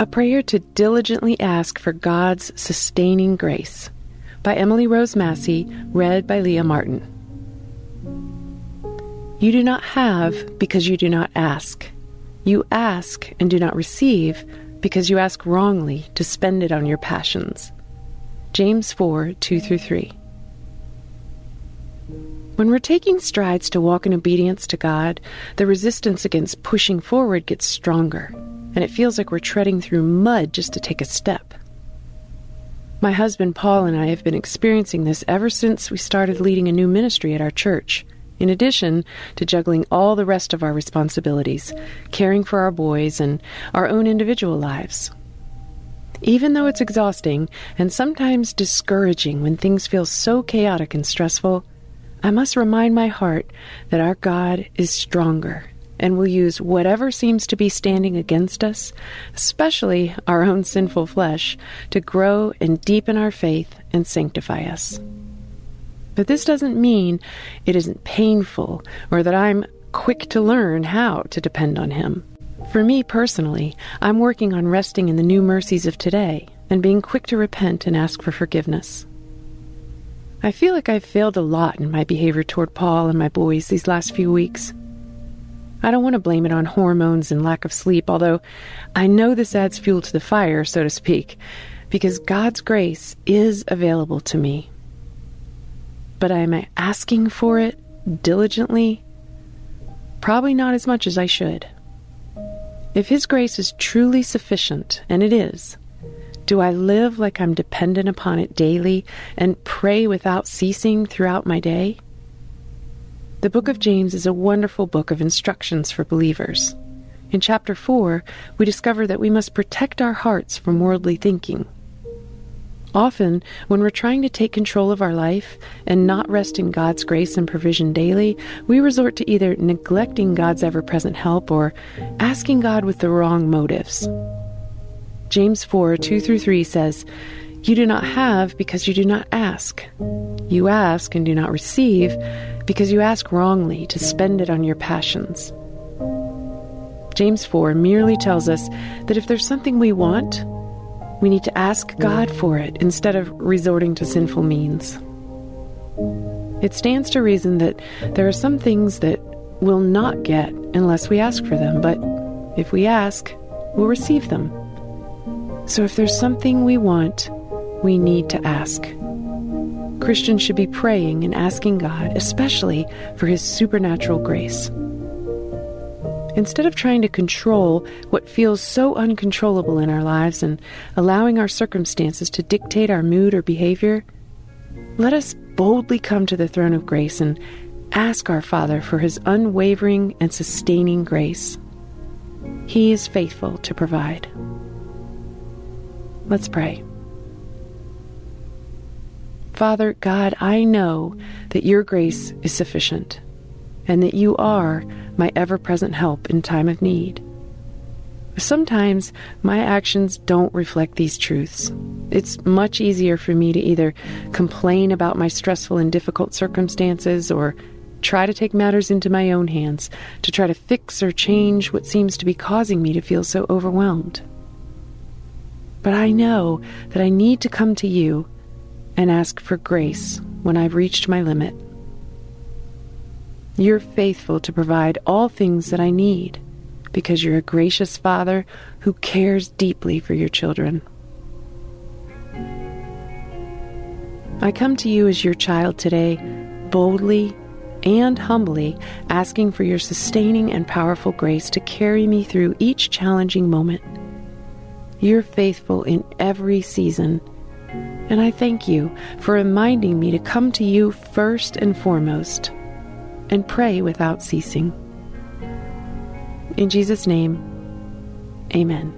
A Prayer to Diligently Ask for God's Sustaining Grace by Emily Rose Massey, read by Leah Martin. You do not have because you do not ask. You ask and do not receive because you ask wrongly to spend it on your passions. James 4 2 through 3. When we're taking strides to walk in obedience to God, the resistance against pushing forward gets stronger and it feels like we're treading through mud just to take a step. My husband Paul and I have been experiencing this ever since we started leading a new ministry at our church, in addition to juggling all the rest of our responsibilities, caring for our boys and our own individual lives. Even though it's exhausting and sometimes discouraging when things feel so chaotic and stressful, I must remind my heart that our God is stronger and will use whatever seems to be standing against us, especially our own sinful flesh, to grow and deepen our faith and sanctify us. But this doesn't mean it isn't painful or that I'm quick to learn how to depend on Him. For me personally, I'm working on resting in the new mercies of today and being quick to repent and ask for forgiveness. I feel like I've failed a lot in my behavior toward Paul and my boys these last few weeks. I don't want to blame it on hormones and lack of sleep, although I know this adds fuel to the fire, so to speak, because God's grace is available to me. But am I asking for it diligently? Probably not as much as I should. If His grace is truly sufficient, and it is, do I live like I'm dependent upon it daily and pray without ceasing throughout my day? The book of James is a wonderful book of instructions for believers. In chapter 4, we discover that we must protect our hearts from worldly thinking. Often, when we're trying to take control of our life and not rest in God's grace and provision daily, we resort to either neglecting God's ever present help or asking God with the wrong motives. James 4 2 through 3 says, You do not have because you do not ask. You ask and do not receive because you ask wrongly to spend it on your passions. James 4 merely tells us that if there's something we want, we need to ask God for it instead of resorting to sinful means. It stands to reason that there are some things that we'll not get unless we ask for them, but If we ask, we'll receive them. So if there's something we want, we need to ask. Christians should be praying and asking God, especially for His supernatural grace. Instead of trying to control what feels so uncontrollable in our lives and allowing our circumstances to dictate our mood or behavior, let us boldly come to the throne of grace and ask our Father for His unwavering and sustaining grace. He is faithful to provide. Let's pray. Father God, I know that your grace is sufficient and that you are my ever present help in time of need. Sometimes my actions don't reflect these truths. It's much easier for me to either complain about my stressful and difficult circumstances or try to take matters into my own hands to try to fix or change what seems to be causing me to feel so overwhelmed. But I know that I need to come to you and ask for grace when I've reached my limit. You're faithful to provide all things that I need because you're a gracious Father who cares deeply for your children. I come to you as your child today, boldly and humbly, asking for your sustaining and powerful grace to carry me through each challenging moment. You're faithful in every season, and I thank you for reminding me to come to you first and foremost and pray without ceasing. In Jesus' name, amen.